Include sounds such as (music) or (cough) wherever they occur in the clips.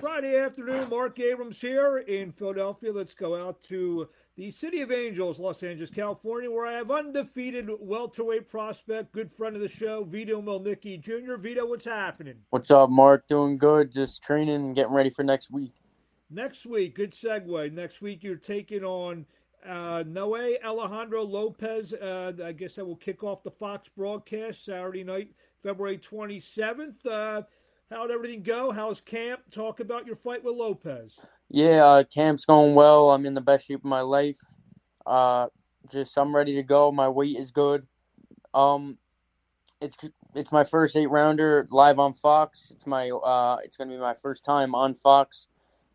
Friday afternoon, Marc Abrams here in Philadelphia. Let's go out to the city of Angels, Los Angeles, California, where I have undefeated welterweight prospect, good friend of the show, Vito Mielnicki Jr. Vito, what's happening? What's up, Marc? Doing good. Just training and getting ready for next week. Next week, good segue. Next week, you're taking on uh, Noe Alejandro Lopez. Uh, I guess that will kick off the Fox broadcast Saturday night, February 27th. Uh, How'd everything go? How's camp? Talk about your fight with Lopez. Yeah, uh, camp's going well. I'm in the best shape of my life. Uh, just I'm ready to go. My weight is good. Um, it's it's my first eight rounder live on Fox. It's my uh, it's gonna be my first time on Fox,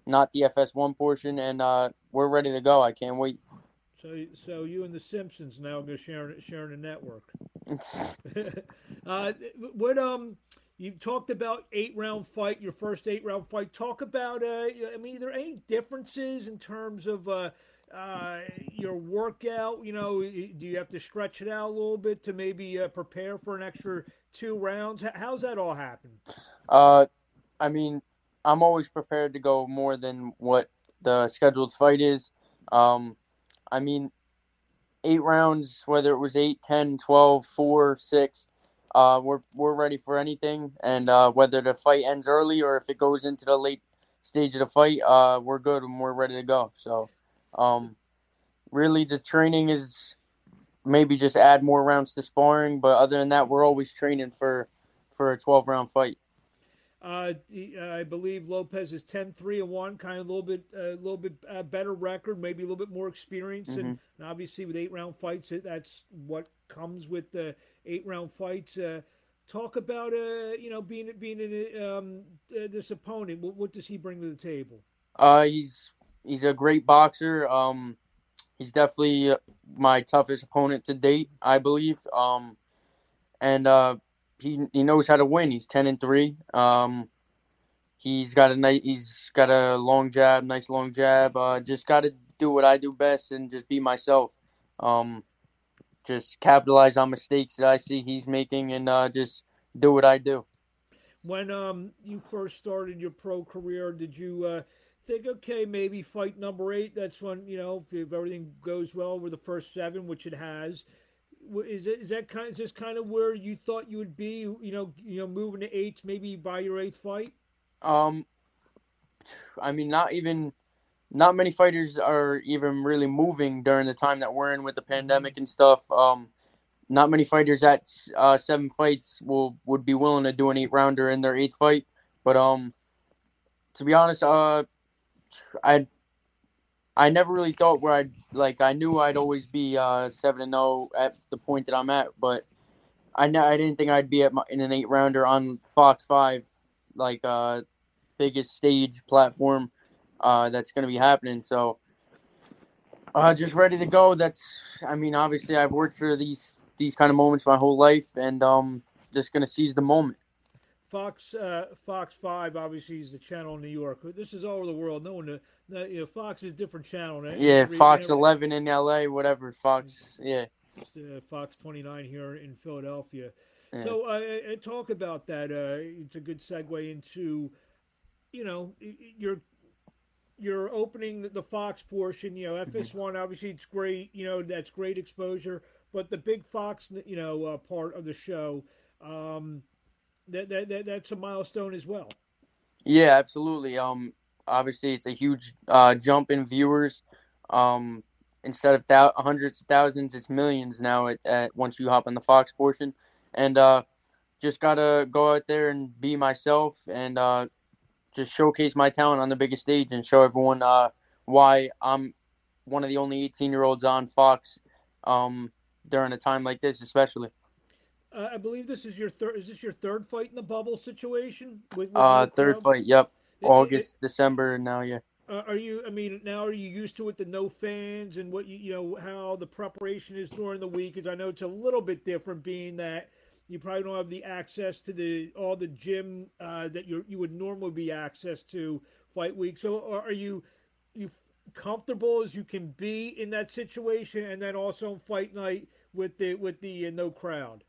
not the FS1 portion, and uh, we're ready to go. I can't wait. So, so you and the Simpsons now go sharing sharing a network. (laughs) (laughs) uh, what um you talked about eight round fight, your first eight round fight. Talk about, uh, I mean, are there any differences in terms of uh, uh, your workout? You know, do you have to stretch it out a little bit to maybe uh, prepare for an extra two rounds? How's that all happen? Uh, I mean, I'm always prepared to go more than what the scheduled fight is. Um, I mean, eight rounds, whether it was eight, ten, twelve, four, six uh, we're we're ready for anything, and uh, whether the fight ends early or if it goes into the late stage of the fight, uh, we're good and we're ready to go. So, um, really, the training is maybe just add more rounds to sparring, but other than that, we're always training for for a twelve round fight. Uh, I believe Lopez is 10-3 and one, kind of a little bit, a uh, little bit uh, better record, maybe a little bit more experience, mm-hmm. and, and, obviously with eight round fights, that's what comes with the eight round fights. Uh, talk about uh, you know being being in, um, this opponent. What, what, does he bring to the table? Uh, he's he's a great boxer. Um, he's definitely my toughest opponent to date, I believe. Um, and uh, he he knows how to win. He's ten and three. Um, he's got a nice, he's got a long jab, nice long jab. Uh, just got to do what I do best and just be myself. Um, just capitalize on mistakes that I see he's making and uh, just do what I do. When um you first started your pro career, did you uh, think, okay, maybe fight number eight? That's when you know if everything goes well with the first seven, which it has. Is it is that kind? Is this kind of where you thought you would be? You know, you know, moving to eight, maybe by your eighth fight. Um, I mean, not even not many fighters are even really moving during the time that we're in with the pandemic and stuff. Um, not many fighters at uh, seven fights will would be willing to do an eight rounder in their eighth fight. But um, to be honest, uh, I I never really thought where I'd like. I knew I'd always be uh, seven and zero oh at the point that I'm at, but I I didn't think I'd be at my, in an eight rounder on Fox Five, like uh, biggest stage platform uh, that's going to be happening. So, uh, just ready to go. That's, I mean, obviously, I've worked for these these kind of moments my whole life, and um, just going to seize the moment. Fox uh, Fox Five obviously is the channel in New York. This is all over the world. No one, uh, no, you know, Fox is a different channel. Yeah, every, Fox every, Eleven in L.A. Whatever Fox. Yeah. Uh, Fox 29 here in Philadelphia. Yeah. So uh, I talk about that. Uh, it's a good segue into, you know, your you're opening the, the Fox portion. You know, FS1 mm-hmm. obviously it's great. You know, that's great exposure. But the big Fox, you know, uh, part of the show, um, that, that, that that's a milestone as well. Yeah, absolutely. Um, obviously it's a huge uh, jump in viewers. Um, instead of th- hundreds of thousands, it's millions now. At, at once you hop on the Fox portion, and uh, just gotta go out there and be myself and uh, just showcase my talent on the biggest stage and show everyone uh, why I'm one of the only 18 year olds on Fox um, during a time like this, especially. Uh, I believe this is your third. Is this your third fight in the bubble situation? With, with uh, third fight. Yep. It, August, it, December, and now yeah. Uh, are you? I mean, now are you used to it? The no fans and what you you know how the preparation is during the week? Because I know it's a little bit different, being that you probably don't have the access to the all the gym uh, that you you would normally be access to fight week. So are you you comfortable as you can be in that situation, and then also on fight night with the with the uh, no crowd?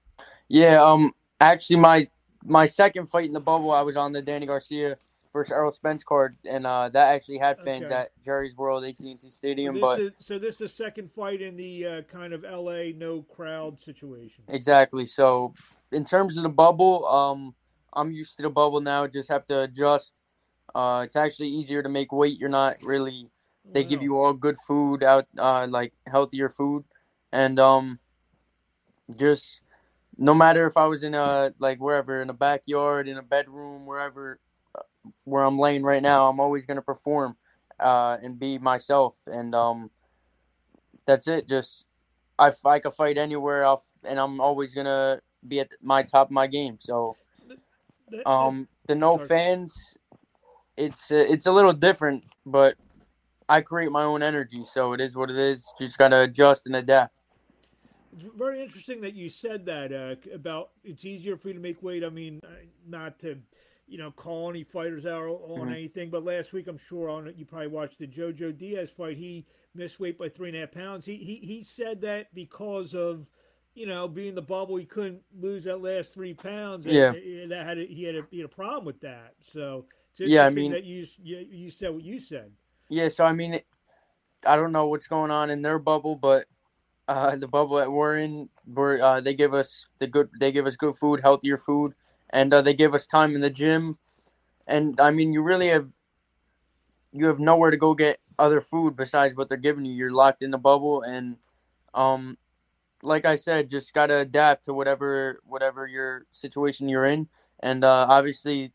Yeah, um, actually, my my second fight in the bubble, I was on the Danny Garcia first Errol Spence card, and uh, that actually had fans Okay. at Jerry's World AT&T Stadium. This But is- so this is the second fight in the uh, kind of LA no crowd situation. exactly. So in terms of the bubble, um, I'm used to the bubble now. Just have to adjust. Uh, it's actually easier to make weight. You're not really. They give you all good food out, uh, like healthier food, and um, just no matter if I was in a like wherever in a backyard, in a bedroom, wherever where I'm laying right now, I'm always gonna perform uh, and be myself, and um, that's it. Just I, I could fight anywhere, I'll, and I'm always gonna be at my top of my game. So um, the no fans, it's uh, it's a little different, but I create my own energy, so it is what it is. Just gotta adjust and adapt. It's very interesting that you said that uh, about it's easier for you to make weight. I mean, uh, not to, you know, call any fighters out on Mhm. anything, but last week I'm sure on it you probably watched the JoJo Diaz fight. He missed weight by three and a half pounds. He he he said that because of, you know, being the bubble, he couldn't lose that last three pounds. Yeah. and that had a, he had a he had a problem with that. So it's Yeah, I mean- that you you you said what you said. Yeah, so I mean, I don't know what's going on in their bubble, but uh, the bubble that we're in, where uh, they give us the good, they give us good food, healthier food, and uh, they give us time in the gym. And I mean, you really have, you have nowhere to go get other food besides what they're giving you. You're locked in the bubble, and um, like I said, just gotta adapt to whatever whatever your situation you're in. And uh, obviously,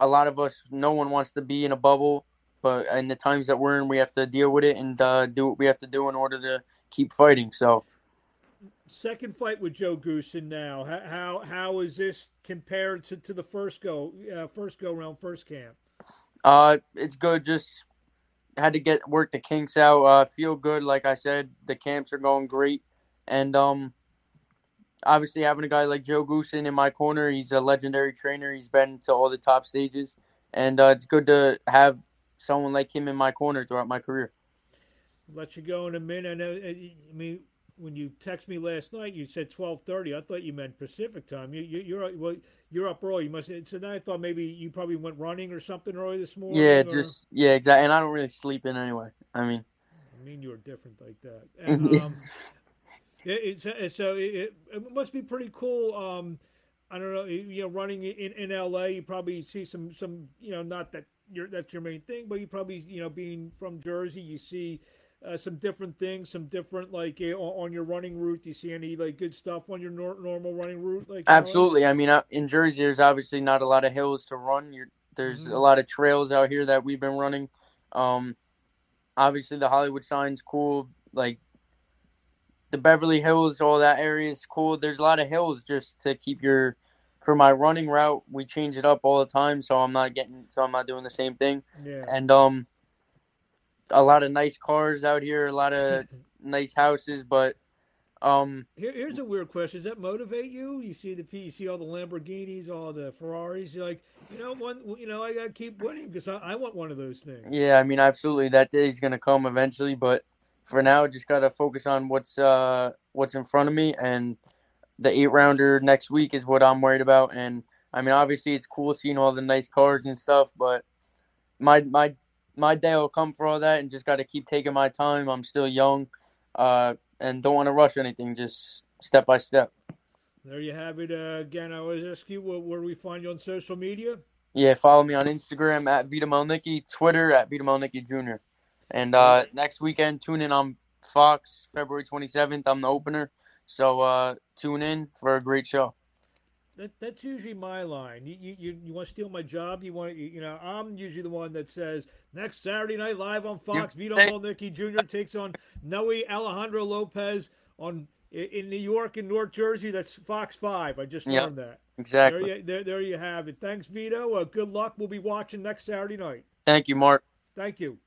a lot of us, no one wants to be in a bubble but in the times that we're in, we have to deal with it and uh, do what we have to do in order to keep fighting. So, Second fight with Joe Goosen now. How how, is this compared to, to the first go uh, first go round first camp? uh, it's good. Just had to get work the kinks out. Uh, feel good. Like I said, the camps are going great, and um, obviously having a guy like Joe Goosen in my corner, he's a legendary trainer. He's been to all the top stages, and uh, it's good to have someone like him in my corner throughout my career. Let you go in a minute. I know. uh, I mean, when you text me last night, you said twelve thirty. I thought you meant Pacific time. You, you you're well, you're up early. You must. So then I thought maybe you probably went running or something early this morning. Yeah, or- just yeah, exactly. And I don't really sleep in anyway. I mean, I mean, you were different like that. (laughs) And, um, it, it's it's so it, it, it must be pretty cool. Um, I don't know, you know, running in, in LA, you probably see some some you know, not that you're that's your main thing, but you probably you know, being from Jersey, you see. Uh, some different things, some different like uh, on your running route. Do you see any like good stuff on your nor- normal running route? Like Absolutely. I mean, in Jersey, there's obviously not a lot of hills to run. You're, there's Mhm. a lot of trails out here that we've been running. Um, obviously, the Hollywood sign's cool. Like the Beverly Hills, all that area is cool. There's a lot of hills just to keep your. For my running route, we change it up all the time, so I'm not getting, so I'm not doing the same thing. Yeah. And um, a lot of nice cars out here, a lot of (laughs) nice houses, but um, Here, here's a weird question: Does that motivate you? You see the you see all the Lamborghinis, all the Ferraris. You're like, you know, one, you know, I gotta keep winning because I, I want one of those things. Yeah, I mean, absolutely, that day's gonna come eventually. But for now, just gotta focus on what's uh what's in front of me, and the eight rounder next week is what I'm worried about. And I mean, obviously, it's cool seeing all the nice cars and stuff, but my my my day will come for all that, and just gotta keep taking my time. I'm still young, uh, and don't want to rush anything. Just step by step. There you have it. Uh, again, I always ask you where, where we find you on social media? Yeah, follow me on Instagram at Vito Mielnicki, Twitter at Vito Mielnicki Jr. And uh, next weekend, tune in on Fox, February 27th. I'm the opener. So uh, tune in for a great show. That, that's usually my line. You, you, you, you want to steal my job? You want you, you know? I'm usually the one that says next Saturday night live on Fox. Vito say- Mielnicki Jr. takes on Noe Alejandro Lopez on in New York and North Jersey. That's Fox Five. I just Yep. learned that. Exactly. There you, there, there you have it. Thanks, Vito. Uh, good luck. We'll be watching next Saturday night. Thank you, Marc. Thank you.